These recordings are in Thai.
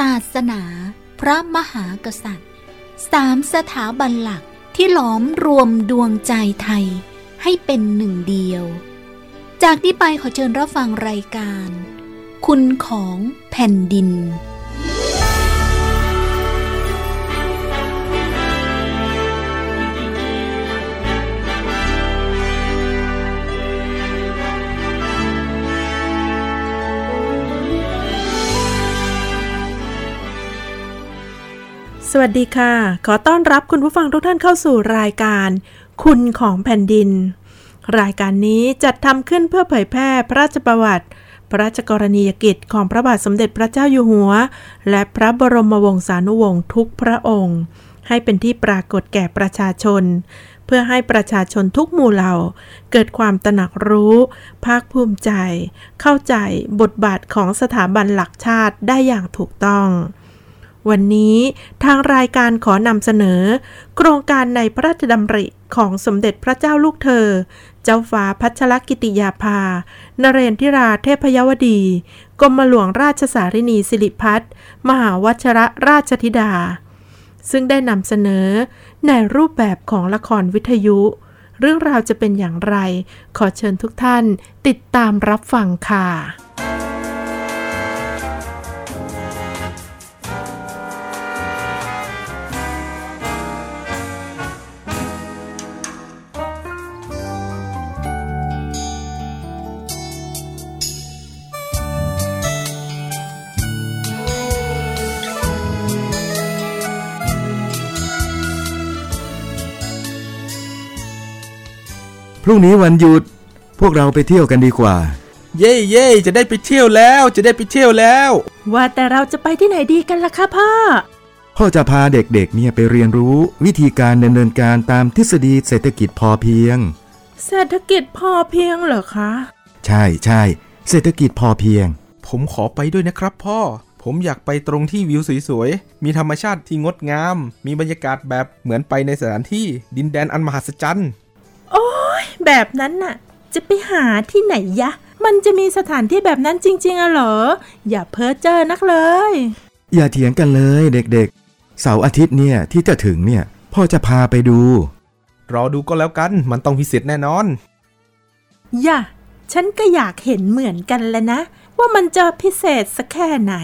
ศาสนา พระมหากษัตริย์สามสถาบันหลักที่หลอมรวมดวงใจไทยให้เป็นหนึ่งเดียว จากนี้ไปขอเชิญรับฟังรายการ คุณของแผ่นดิน สวัสดีค่ะ ขอต้อนรับคุณผู้ฟังทุกท่านเข้าสู่รายการ คุณของแผ่นดิน รายการนี้จัดทำขึ้นเพื่อเผยแพร่พระราชประวัติ พระราชกรณียกิจของพระบาทสมเด็จพระเจ้าอยู่หัว และพระบรมวงศานุวงศ์ทุกพระองค์ ให้เป็นที่ปรากฏแก่ประชาชน เพื่อให้ประชาชนทุกหมู่เหล่า เกิดความตระหนักรู้ ภาคภูมิใจ เข้าใจบทบาทของสถาบันหลักชาติได้อย่างถูกต้อง วันนี้ทางรายการขอนำเสนอ โครงการในพระราชดำริของสมเด็จพระเจ้าลูกเธอ เจ้าฟ้าพัชรกิติยาภา นเรนทิราเทพยวดี กรมหลวงราชสารินีสิริพัฒมหาวัชระราชธิดา ซึ่งได้นำเสนอในรูปแบบของละครวิทยุ เรื่องราวจะเป็นอย่างไร ขอเชิญทุกท่านติดตามรับฟังค่ะ พรุ่งนี้วันหยุด พวกเราไปเที่ยวกันดีกว่า เย่เย่จะได้ไปเที่ยวแล้ว จะได้ไปเที่ยวแล้ว ว่าแต่เราจะไปที่ไหนดีกันล่ะคะพ่อ พ่อจะพาเด็กๆเนี่ยไปเรียนรู้วิธีการดำเนินการตามทฤษฎีเศรษฐกิจพอเพียง เศรษฐกิจพอเพียงเหรอคะ ใช่ใช่เศรษฐกิจพอเพียง ผมขอไปด้วยนะครับพ่อ ผมอยากไปตรงที่วิวสวยๆ มีธรรมชาติที่งดงาม มีบรรยากาศแบบเหมือนไปในสถานที่ดินแดนอันมหัศจรรย์ โอ้ยแบบนั้นน่ะ จะไปหาที่ไหนยะ มันจะมีสถานที่แบบนั้นจริง ๆอะเหรอ อย่าเพ้อเจ้อนักเลย อย่าเถียงกันเลยเด็กๆ เสาร์อาทิตย์เนี่ยที่จะถึงเนี่ยพ่อจะพาไปดู รอดูก็แล้วกัน มันต้องพิเศษแน่นอน อย่า ฉันก็อยากเห็นเหมือนกันแล้วนะ ว่ามันจะพิเศษสักแค่ไหน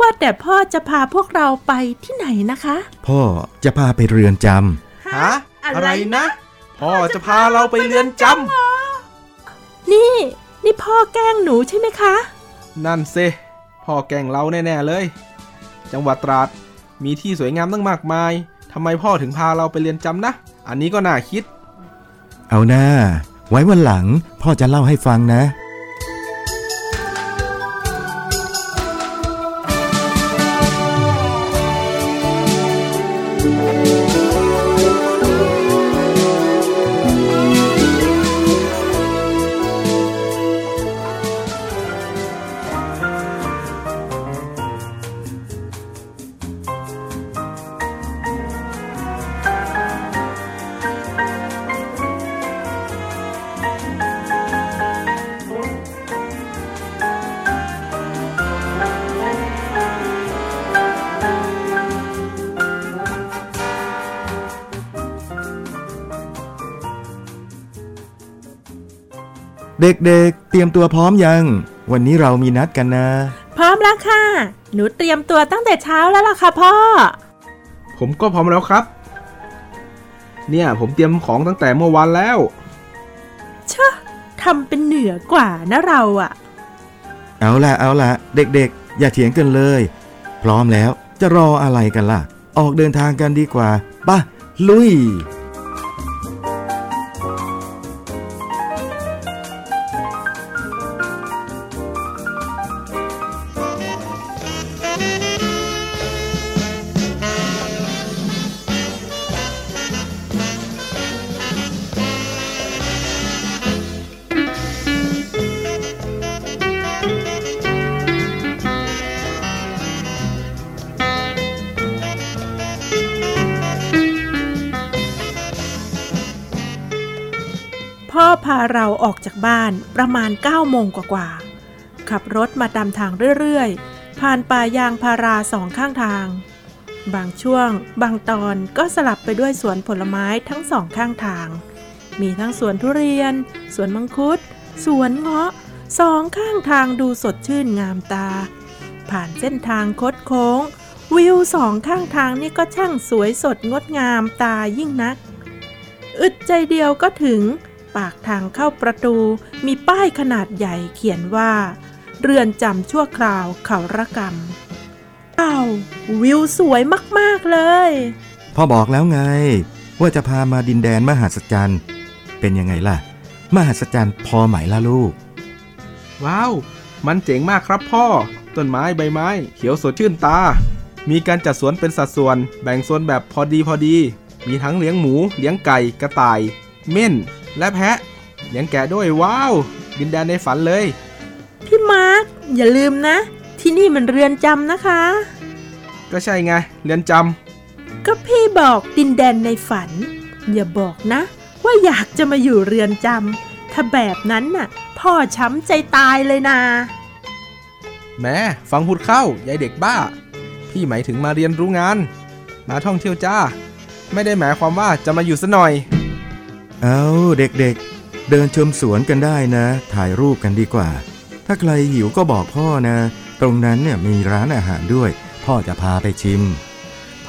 ว่าแต่พ่อจะพาพวกเราไปที่ไหนนะคะ พ่อจะพาไปเรือนจำ ฮะอะไรนะ พ่อจะพาเราไปเรือนจำนี่ นี่พ่อแกล้งหนูใช่ไหมคะ นั่นเซพ่อแกล้งเราแน่ๆเลย จังหวัดตราดมีที่สวยงามตั้งมากมายทำไมพ่อถึงพาเราไปเรียนจำนะ อันนี้ก็น่าคิด เอาหน้า ไว้วันหลังพ่อจะเล่าให้ฟังนะ เด็กๆ เตรียมตัวพร้อมยัง วันนี้เรามีนัดกันนะ พร้อมแล้วค่ะ หนูเตรียมตัวตั้งแต่เช้าแล้วล่ะค่ะพ่อ ผมก็พร้อมแล้วครับ เนี่ยผมเตรียมของตั้งแต่เมื่อวานแล้วชะทำเป็นเหนือกว่านะเราอะเอาละเอาละเด็กๆ อย่าเถียงกันเลย พร้อมแล้วจะรออะไรกันล่ะ ออกเดินทางกันดีกว่าป่ะลุย เราออกจากบ้านประมาณ9โมงกว่าๆ ขับรถมาตามทางเรื่อยๆ ผ่านป่ายางพาราสองข้างทาง บางช่วง บางตอนก็สลับไปด้วยสวนผลไม้ทั้งสองข้างทาง มีทั้งสวนทุเรียน สวนมังคุด สวนเงาะสองข้างทางดูสดชื่นงามตา ผ่านเส้นทางคดโค้ง วิวสองข้างทางนี่ก็ช่างสวยสดงดงามตายิ่งนัก อึดใจเดียวก็ถึง ปากทางเข้าประตู มีป้ายขนาดใหญ่เขียนว่า เรือนจำชั่วคราวเขาระกำอ้าววิวสวยมากๆเลย พ่อบอกแล้วไง ว่าจะพามาดินแดนมหัศจรรย์ เป็นยังไงล่ะ มหัศจรรย์พอไหมล่ะลูก ว้าว มันเจ๋งมากครับพ่อ ต้นไม้ใบไม้ เขียวสดชื่นตา มีการจัดสวนเป็นสัดส่วน แบ่งโซนแบบพอดีพอดี มีทั้งเลี้ยงหมู เลี้ยงไก่ กระต่าย เม่น และแพะเลี้ยงแกะด้วยว้าว ดินแดนในฝันเลย พี่มาร์คอย่าลืมนะ ที่นี่มันเรือนจำนะคะ ก็ใช่ไงเรือนจก็พี่บอกดินแดนในฝัน อย่าบอกนะ ว่าอยากจะมาอยู่เรือนจำถ้าแบบนั้นน่ะ พ่อช้ำใจตายเลยนะำแหม้ฟังพูดเข้ายายเด็กบ้า พี่หมายถึงมาเรียนรู้งาน มาท่องเที่ยวจ้า ไม่ได้หมายความว่าจะมาอยู่ซะหน่อย เอาเด็กๆเดินชมสวนกันได้นะ ถ่ายรูปกันดีกว่า ถ้าใครหิวก็บอกพ่อนะ ตรงนั้นเนี่ยมีร้านอาหารด้วย พ่อจะพาไปชิม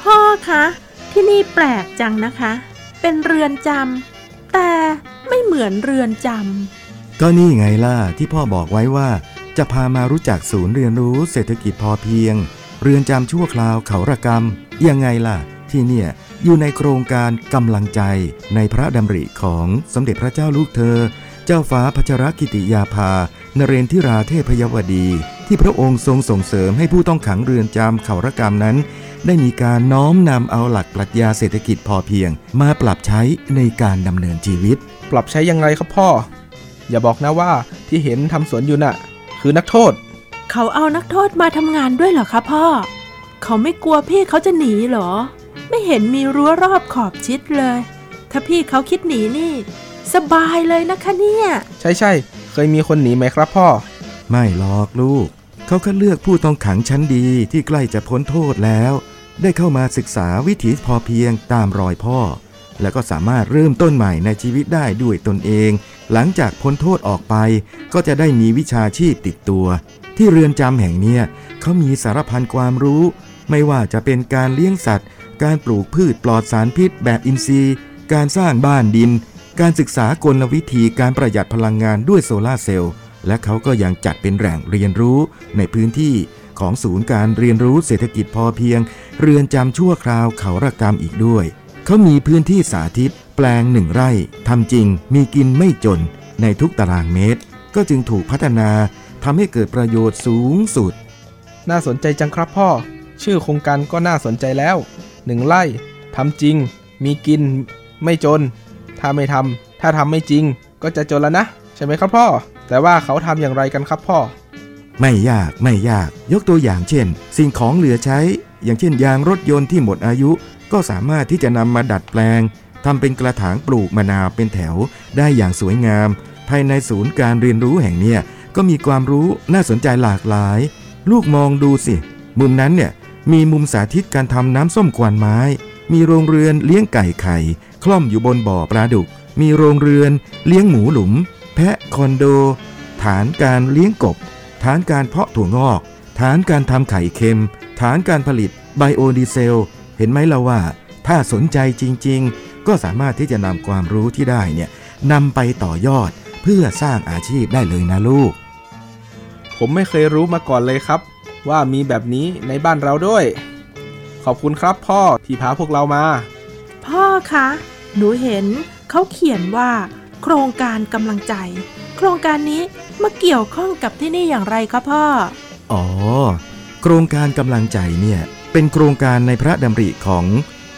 พ่อคะ ที่นี่แปลกจังนะคะ เป็นเรือนจำแต่ไม่เหมือนเรือนจก็นี่ไงล่ะที่พ่อบอกไว้ว่า จะพามารู้จักศูนย์เรียนรู้เศรษฐกิจพอเพียง เรือนจำชั่วคราวเขาระกำยังไงล่ะ ที่เนี่ยอยู่ในโครงการกำลังใจในพระดำริของสมเด็จพระเจ้าลูกเธอ เจ้าฟ้าพัชรกิติยาภานเรนทิราเทพยวดี ที่พระองค์ทรงส่งเสริมให้ผู้ต้องขังเรือนจำเขาระกำนั้น ได้มีการน้อมนำเอาหลักปรัชญาเศรษฐกิจพอเพียง มาปรับใช้ในการดำเนินชีวิต ปรับใช้ยังไงครับพ่อ อย่าบอกนะว่าที่เห็นทำสวนอยู่น่ะ คือนักโทษำเขาเอานักโทษมาทำงานด้วยเหรอคะพ่อ เขาไม่กลัวพี่เขาจะหนีเหรอ ไม่เห็นมีรั้วรอบขอบชิดเลย ถ้าพี่เขาคิดหนีนี่ สบายเลยนะคะเนี่ย ใช่ใช่ๆเคยมีคนหนีไหมครับพ่อ ไม่หรอกลูก เขาคัดเลือกผู้ต้องขังชั้นดีที่ใกล้จะพ้นโทษแล้ว ได้เข้ามาศึกษาวิถีพอเพียงตามรอยพ่อ แล้วก็สามารถเริ่มต้นใหม่ในชีวิตได้ด้วยตนเอง หลังจากพ้นโทษออกไป ก็จะได้มีวิชาชีพติดตัว ที่เรือนจำแห่งเนี้ยเขามีสารพันความรู้ ไม่ว่าจะเป็นการเลี้ยงสัตว์ การปลูกพืชปลอดสารพิษแบบอินทรีย์ การสร้างบ้านดิน การศึกษากลวิธีการประหยัดพลังงานด้วยโซลาร์เซลล์ และเขาก็ยังจัดเป็นแหล่งเรียนรู้ในพื้นที่ของศูนย์การเรียนรู้เศรษฐกิจพอเพียง เรือนจำชั่วคราวเขาระกรรมอีกด้วย เขามีพื้นที่สาธิต แปลงหนึ่งไร่ทำจริง มีกินไม่จน ในทุกตารางเมตร ก็จึงถูกพัฒนาทำให้เกิดประโยชน์สูงสุด น่าสนใจจังครับพ่อ ชื่อโครงการก็น่าสนใจแล้ว หนึ่งไร่ทำจริง มีกินไม่จน ถ้าไม่ทำถ้าทำไม่จริง ก็จะจนแล้วนะ ใช่ไหมครับพ่อ แต่ว่าเขาทำอย่างไรกันครับพ่อ ไม่ยากไม่ยาก ยกตัวอย่างเช่น สิ่งของเหลือใช้ อย่างเช่นยางรถยนต์ที่หมดอายุ ก็สามารถที่จะนำมาดัดแปลงทำเป็นกระถางปลูกมะนาวเป็นแถว ได้อย่างสวยงาม ภายในศูนย์การเรียนรู้แห่งเนี้ยก็มีความรู้น่าสนใจหลากหลาย ลูกมองดูสิ มุมนั้นเนี่ย มีมุมสาธิตการทำน้ำส้มควันไม้ มีโรงเรือนเลี้ยงไก่ไข่ คล่อมอยู่บนบ่อปลาดุก มีโรงเรือนเลี้ยงหมูหลุม แพะคอนโด ฐานการเลี้ยงกบ ฐานการเพาะถั่วงอก ฐานการทำไข่เค็ม ฐานการผลิตไบโอดีเซล เห็นไหมล่ะว่า ถ้าสนใจจริง ๆ ก็สามารถที่จะนำความรู้ที่ได้เนี่ยนำไปต่อยอดเพื่อสร้างอาชีพได้เลยนะลูก ผมไม่เคยรู้มาก่อนเลยครับ ว่ามีแบบนี้ในบ้านเราด้วย ขอบคุณครับพ่อที่พาพวกเรามา พ่อคะ หนูเห็นเขาเขียนว่า โครงการกำลังใจ โครงการนี้มาเกี่ยวข้องกับที่นี่อย่างไรคะพ่อ อ๋อ โครงการกำลังใจเนี่ยเป็นโครงการในพระดำริของ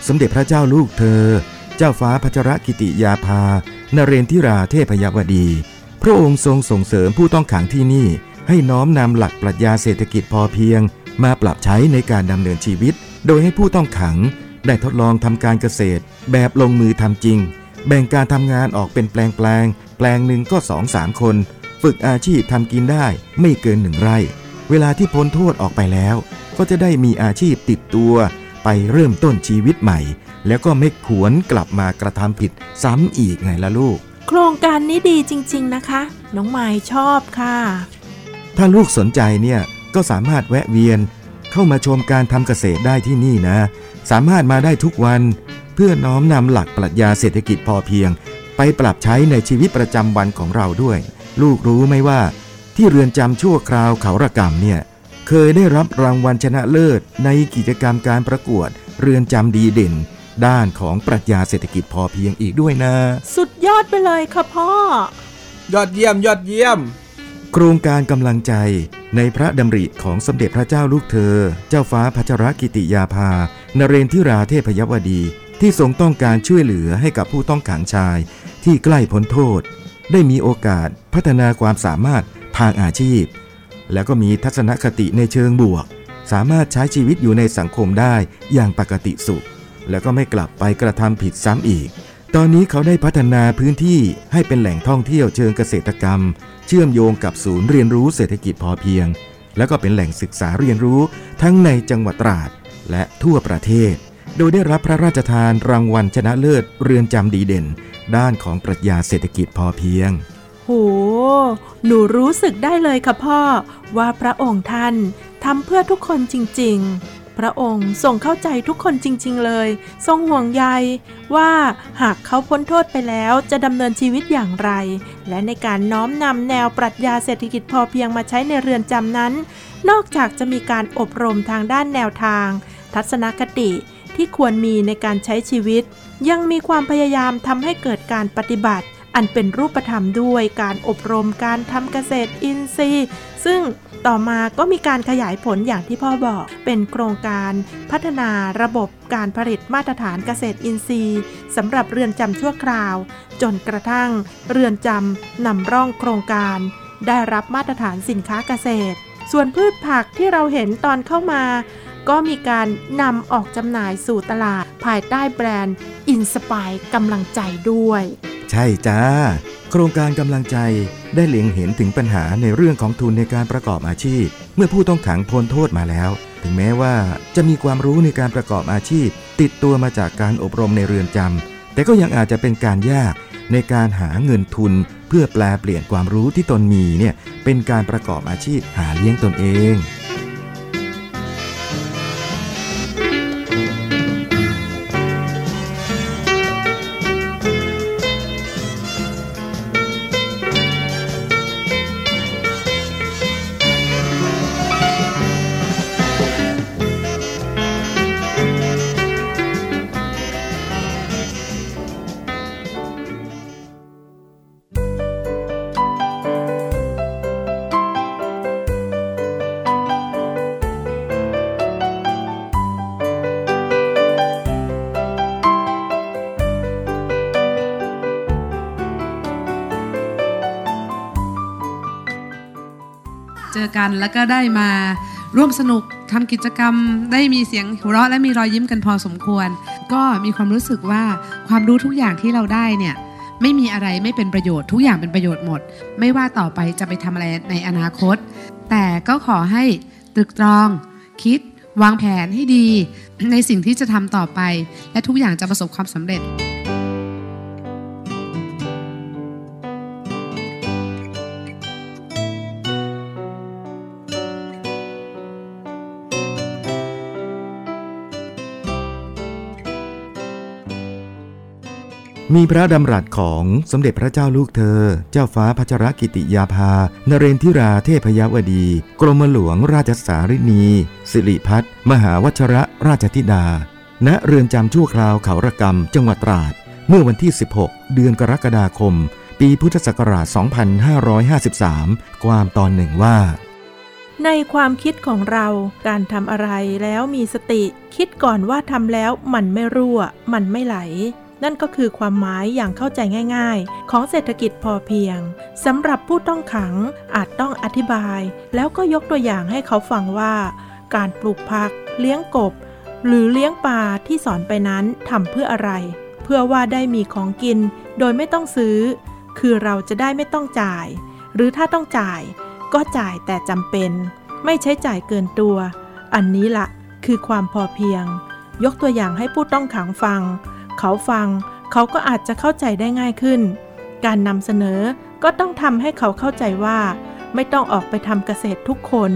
สมเด็จพระเจ้าลูกเธอ เจ้าฟ้าพัชรกิติยาภานเรนทิราเทพยวดี พระองค์ทรงส่งเสริมผู้ต้องขังที่นี่ ให้น้อมนำหลักปรัชญาเศรษฐกิจพอเพียง มาปรับใช้ในการดำเนินชีวิต โดยให้ผู้ต้องขัง ได้ทดลองทำการเกษตร แบบลงมือทำจริง แบ่งการทำงานออกเป็นแปลงแปลงๆแปลงหนึ่งก็สองสามคน ฝึกอาชีพทำกินได้ไม่เกินหนึ่งไร่ เวลาที่พ้นโทษออกไปแล้ว ก็จะได้มีอาชีพติดตัว ไปเริ่มต้นชีวิตใหม่ แล้วก็ไม่ขวนกลับมากระทำผิดซ้ำอีกไงล่ะลูก โครงการนี้ดีจริง ๆนะคะ น้องไม้ชอบค่ะ ถ้าลูกสนใจเนี่ยก็สามารถแวะเวียน เข้ามาชมการทำเกษตรได้ที่นี่นะ สามารถมาได้ทุกวันเพื่อน้อมนำหลักปรัชญาเศรษฐกิจพอเพียง ไปปรับใช้ในชีวิตประจำวันของเราด้วย ลูกรู้ไหมว่าที่เรือนจำชั่วคราวเขาระกำเนี่ยเคยได้รับรางวัลชนะเลิศในกิจกรรมการประกวด เรือนจำดีเด่น ด้านของปรัชญาเศรษฐกิจพอเพียงอีกด้วยนะ สุดยอดไปเลยค่ะพ่อ ยอดเยี่ยมยอดเยี่ยม โครงการกำลังใจในพระดำริของสมเด็จพระเจ้าลูกเธอ เจ้าฟ้าพัชรกิติยาภา นเรนทิราเทพยวดี ที่ทรงต้องการช่วยเหลือให้กับผู้ต้องขังชาย ที่ใกล้พ้นโทษ ได้มีโอกาสพัฒนาความสามารถทางอาชีพ แล้วก็มีทัศนคติในเชิงบวก สามารถใช้ชีวิตอยู่ในสังคมได้อย่างปกติสุข แล้วก็ไม่กลับไปกระทำผิดซ้ำอีก ตอนนี้เขาได้พัฒนาพื้นที่ให้เป็นแหล่งท่องเที่ยวเชิงเกษตรกรรม เชื่อมโยงกับศูนย์เรียนรู้เศรษฐกิจพอเพียง แล้วก็เป็นแหล่งศึกษาเรียนรู้ทั้งในจังหวัดตราด และทั่วประเทศ โดยได้รับพระราชทานรางวัลชนะเลิศเรือนจำดีเด่น ด้านของปรัชญาเศรษฐกิจพอเพียงโห หนูรู้สึกได้เลยค่ะพ่อ ว่าพระองค์ท่านทำเพื่อทุกคนจริง ๆ พระองค์ทรงเข้าใจทุกคนจริง ๆ เลย ทรงห่วงใยว่าหากเขาพ้นโทษไปแล้วจะดำเนินชีวิตอย่างไร และในการน้อมนำแนวปรัชญาเศรษฐกิจพอเพียงมาใช้ในเรือนจำนั้น นอกจากจะมีการอบรมทางด้านแนวทาง ทัศนคติที่ควรมีในการใช้ชีวิต ยังมีความพยายามทำให้เกิดการปฏิบัติ อันเป็นรูปธรรมด้วยการอบรมการทำเกษตรอินทรีย์ ซึ่งต่อมาก็มีการขยายผลอย่างที่พ่อบอก เป็นโครงการพัฒนาระบบการผลิตมาตรฐานเกษตรอินทรีย์สำหรับเรือนจำชั่วคราว จนกระทั่งเรือนจำนำร่องโครงการ ได้รับมาตรฐานสินค้าเกษตร ส่วนพืชผักที่เราเห็นตอนเข้ามา ก็มีการนำออกจำหน่ายสู่ตลาด ภายใต้แบรนด์อินสปายกำลังใจด้วย ใช่จ้า โครงการกำลังใจได้เล็งเห็นถึงปัญหาในเรื่องของทุนในการประกอบอาชีพ เมื่อผู้ต้องขังพ้นโทษมาแล้ว ถึงแม้ว่าจะมีความรู้ในการประกอบอาชีพ ติดตัวมาจากการอบรมในเรือนจำแต่ก็ยังอาจจะเป็นการยากในการหาเงินทุนเพื่อแปลเปลี่ยนความรู้ที่ตนมีเนี่ยเป็นการประกอบอาชีพหาเลี้ยงตนเอง กัน แล้วก็ได้มาร่วมสนุกทำกิจกรรม ได้มีเสียงหัวเราะและมีรอยยิ้มกันพอสมควร ก็มีความรู้สึกว่าความรู้ทุกอย่างที่เราได้เนี่ยไม่มีอะไรไม่เป็นประโยชน์ทุกอย่างเป็นประโยชน์หมด ไม่ว่าต่อไปจะไปทำอะไรในอนาคต แต่ก็ขอให้ตรึกตรอง คิด วางแผนให้ดี ในสิ่งที่จะทำต่อไป และทุกอย่างจะประสบความสำเร็จ มีพระดำรัสของสมเด็จพระเจ้าลูกเธอ เจ้าฟ้าพัชรกิติยาภา นเรนทิราเทพยวดี กรมหลวงราชสารินี สิริพัฒน์มหาวัชระราชธิดา ณ เรือนจำชั่วคราวเขาระกำจังหวัดตราด เมื่อวันที่ 16 เดือนกรกฎาคม ปีพุทธศักราช 2553 ความตอนหนึ่งว่าในความคิดของเราการทำอะไรแล้วมีสติ คิดก่อนว่าทำแล้วมันไม่รั่ว มันไม่ไหล นั่นก็คือความหมายอย่างเข้าใจง่าย ๆ ของเศรษฐกิจพอเพียงสำหรับผู้ต้องขังอาจต้องอธิบาย แล้วก็ยกตัวอย่างให้เขาฟังว่า การปลูกผัก เลี้ยงกบ หรือเลี้ยงปลาที่สอนไปนั้นทำเพื่ออะไร เพื่อว่าได้มีของกิน โดยไม่ต้องซื้อ คือเราจะได้ไม่ต้องจ่าย หรือถ้าต้องจ่าย ก็จ่ายแต่จำเป็น ไม่ใช้จ่ายเกินตัว อันนี้ละคือความพอเพียง ยกตัวอย่างให้ผู้ต้องขังฟัง เขาฟัง เขาก็อาจจะเข้าใจได้ง่ายขึ้น การนำเสนอก็ต้องทำให้เขาเข้าใจว่า ไม่ต้องออกไปทำเกษตรทุกคน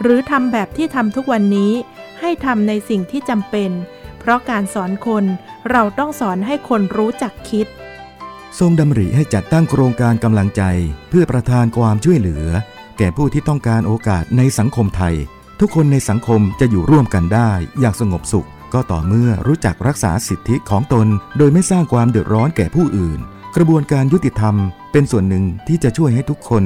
หรือทำแบบที่ทำทุกวันนี้ ให้ทำในสิ่งที่จำเป็น เพราะการสอนคนเราต้องสอนให้คนรู้จักคิด ทรงดำริให้จัดตั้งโครงการกำลังใจ เพื่อประทานความช่วยเหลือ แก่ผู้ที่ต้องการโอกาสในสังคมไทย ทุกคนในสังคมจะอยู่ร่วมกันได้อย่างสงบสุข ก็ต่อเมื่อรู้จักรักษาสิทธิของตน โดยไม่สร้างความเดือดร้อนแก่ผู้อื่น กระบวนการยุติธรรม เป็นส่วนหนึ่งที่จะช่วยให้ทุกคน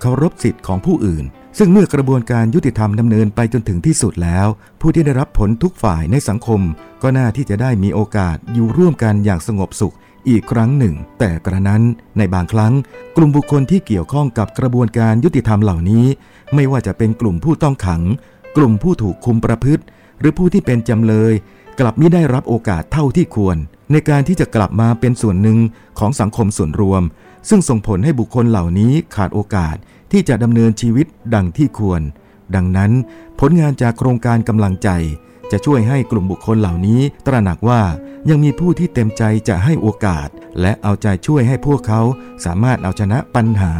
เคารพสิทธิของผู้อื่น ซึ่งเมื่อกระบวนการยุติธรรมดำเนินไปจนถึงที่สุดแล้ว ผู้ที่ได้รับผลทุกฝ่ายในสังคม ก็น่าที่จะได้มีโอกาสอยู่ร่วมกันอย่างสงบสุขอีกครั้งหนึ่ง แต่กระนั้นในบางครั้ง กลุ่มบุคคลที่เกี่ยวข้องกับกระบวนการยุติธรรมเหล่านี้ ไม่ว่าจะเป็นกลุ่มผู้ต้องขัง กลุ่มผู้ถูกคุมประพฤติ หรือผู้ที่เป็นจำเลย กลับไม่ได้รับโอกาสเท่าที่ควร ในการที่จะกลับมาเป็นส่วนหนึ่งของสังคมส่วนรวม ซึ่งส่งผลให้บุคคลเหล่านี้ขาดโอกาสที่จะดำเนินชีวิตดังที่ควร ดังนั้น ผลงานจากโครงการกำลังใจ จะช่วยให้กลุ่มบุคคลเหล่านี้ตระหนักว่ายังมีผู้ที่เต็มใจจะให้โอกาส และเอาใจช่วยให้พวกเขาสามารถเอาชนะปัญหา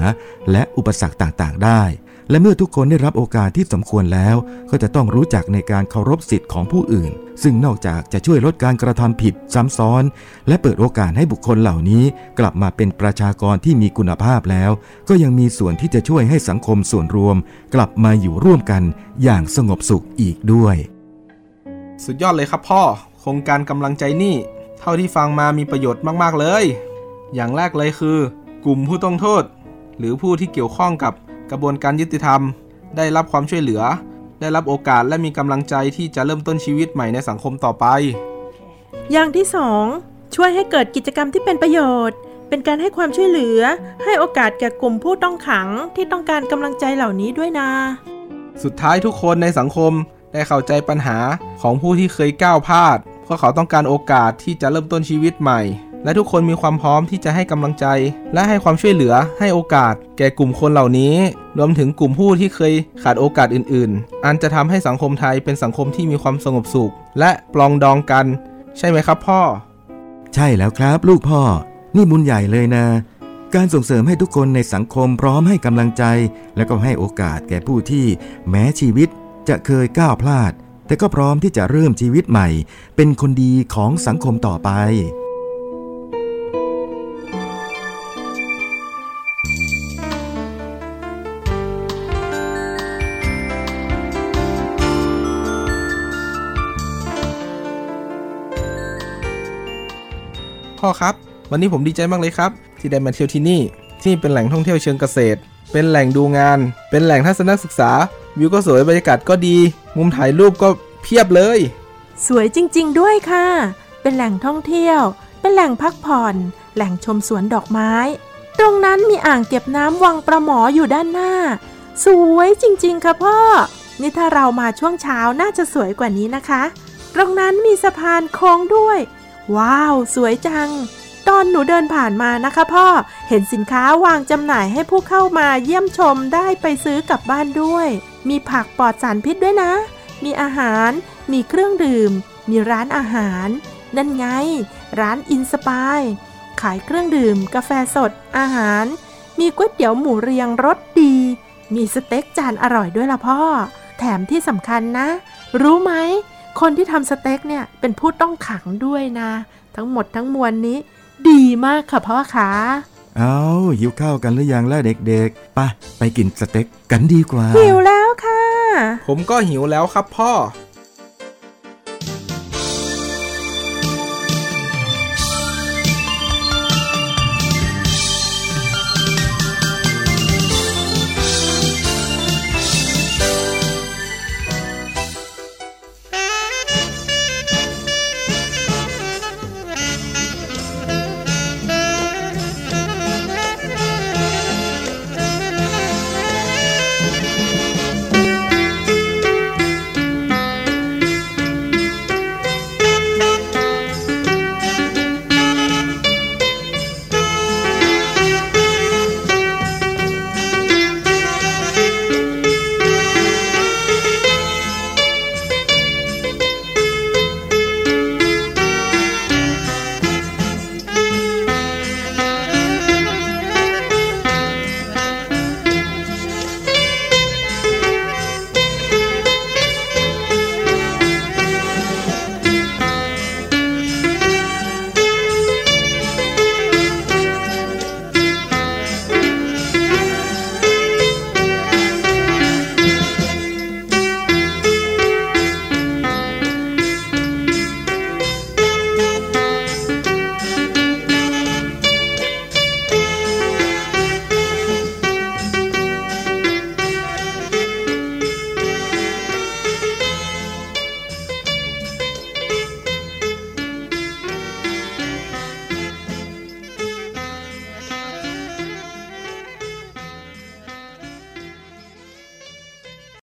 และอุปสรรคต่างๆ ได้ และเมื่อทุกคนได้รับโอกาสที่สมควรแล้ว ก็จะต้องรู้จักในการเคารพสิทธิ์ของผู้อื่น ซึ่งนอกจากจะช่วยลดการกระทำผิดซ้ำซ้อน และเปิดโอกาสให้บุคคลเหล่านี้ กลับมาเป็นประชากรที่มีคุณภาพแล้ว ก็ยังมีส่วนที่จะช่วยให้สังคมส่วนรวม กลับมาอยู่ร่วมกัน อย่างสงบสุขอีกด้วย สุดยอดเลยครับพ่อโครงการกำลังใจนี่ เท่าที่ฟังมามีประโยชน์มาก ๆ เลย อย่างแรกเลยคือ กลุ่มผู้ต้องโทษ หรือผู้ที่เกี่ยวข้องกับ กระบวนการยุติธรรม ได้รับความช่วยเหลือ ได้รับโอกาสและมีกำลังใจที่จะเริ่มต้นชีวิตใหม่ในสังคมต่อไป อย่างที่สองช่วยให้เกิดกิจกรรมที่เป็นประโยชน์ เป็นการให้ความช่วยเหลือ ให้โอกาสแก่กลุ่มผู้ต้องขังที่ต้องการกำลังใจเหล่านี้ด้วยนะสุดท้ายทุกคนในสังคมได้เข้าใจปัญหาของผู้ที่เคยก้าวพลาดเพราะเขาต้องการโอกาสที่จะเริ่มต้นชีวิตใหม่ และทุกคนมีความพร้อมที่จะให้กำลังใจ และให้ความช่วยเหลือให้โอกาส แก่กลุ่มคนเหล่านี้ รวมถึงกลุ่มผู้ที่เคยขาดโอกาสอื่น ๆ อันจะทำให้สังคมไทยเป็นสังคมที่มีความสงบสุข และปลองดองกัน ใช่ไหมครับพ่อ ใช่แล้วครับลูกพ่อ นี่บุญใหญ่เลยนะ การส่งเสริมให้ทุกคนในสังคมพร้อมให้กำลังใจ และก็ให้โอกาสแก่ผู้ที่ แม้ชีวิตจะเคยก้าวพลาด แต่ก็พร้อมที่จะเริ่มชีวิตใหม่ เป็นคนดีของสังคมต่อไป พ่อครับ วันนี้ผมดีใจมากเลยครับ ที่ได้มาเที่ยวที่นี่ ที่นี่เป็นแหล่งท่องเที่ยวเชิงเกษตร เป็นแหล่งดูงาน เป็นแหล่งทัศนศึกษา วิวก็สวยบรรยากาศก็ดี มุมถ่ายรูปก็เพียบเลย สวยจริง ๆ ด้วยค่ะ เป็นแหล่งท่องเที่ยว เป็นแหล่งพักผ่อน แหล่งชมสวนดอกไม้ ตรงนั้นมีอ่างเก็บน้ำวังประหมออยู่ด้านหน้า สวยจริง ๆ ค่ะพ่อ นี่ถ้าเรามาช่วงเช้าน่าจะสวยกว่านี้นะคะ ตรงนั้นมีสะพานโค้งด้วย ว้าว สวยจัง ตอนหนูเดินผ่านมานะคะพ่อ เห็นสินค้าวางจำหน่ายให้ผู้เข้ามาเยี่ยมชมได้ไปซื้อกลับบ้านด้วย มีผักปลอดสารพิษด้วยนะ มีอาหาร มีเครื่องดื่ม มีร้านอาหาร นั่นไง ร้านอินสปาย ขายเครื่องดื่ม กาแฟสด อาหาร มีก๋วยเตี๋ยวหมูเลียงรสดี มีสเต็กจานอร่อยด้วยล่ะพ่อ แถมที่สำคัญนะ รู้ไหม คนที่ทำสเต็กเนี่ยเป็นผู้ต้องขังด้วยนะ ทั้งหมดทั้งมวลนี้ ดีมากค่ะพ่อคะเอาหิวข้าวกันหรือยังล่ะเด็กๆไปไปกินสเต็กกันดีกว่า หิวแล้วค่ะ ผมก็หิวแล้วครับพ่อ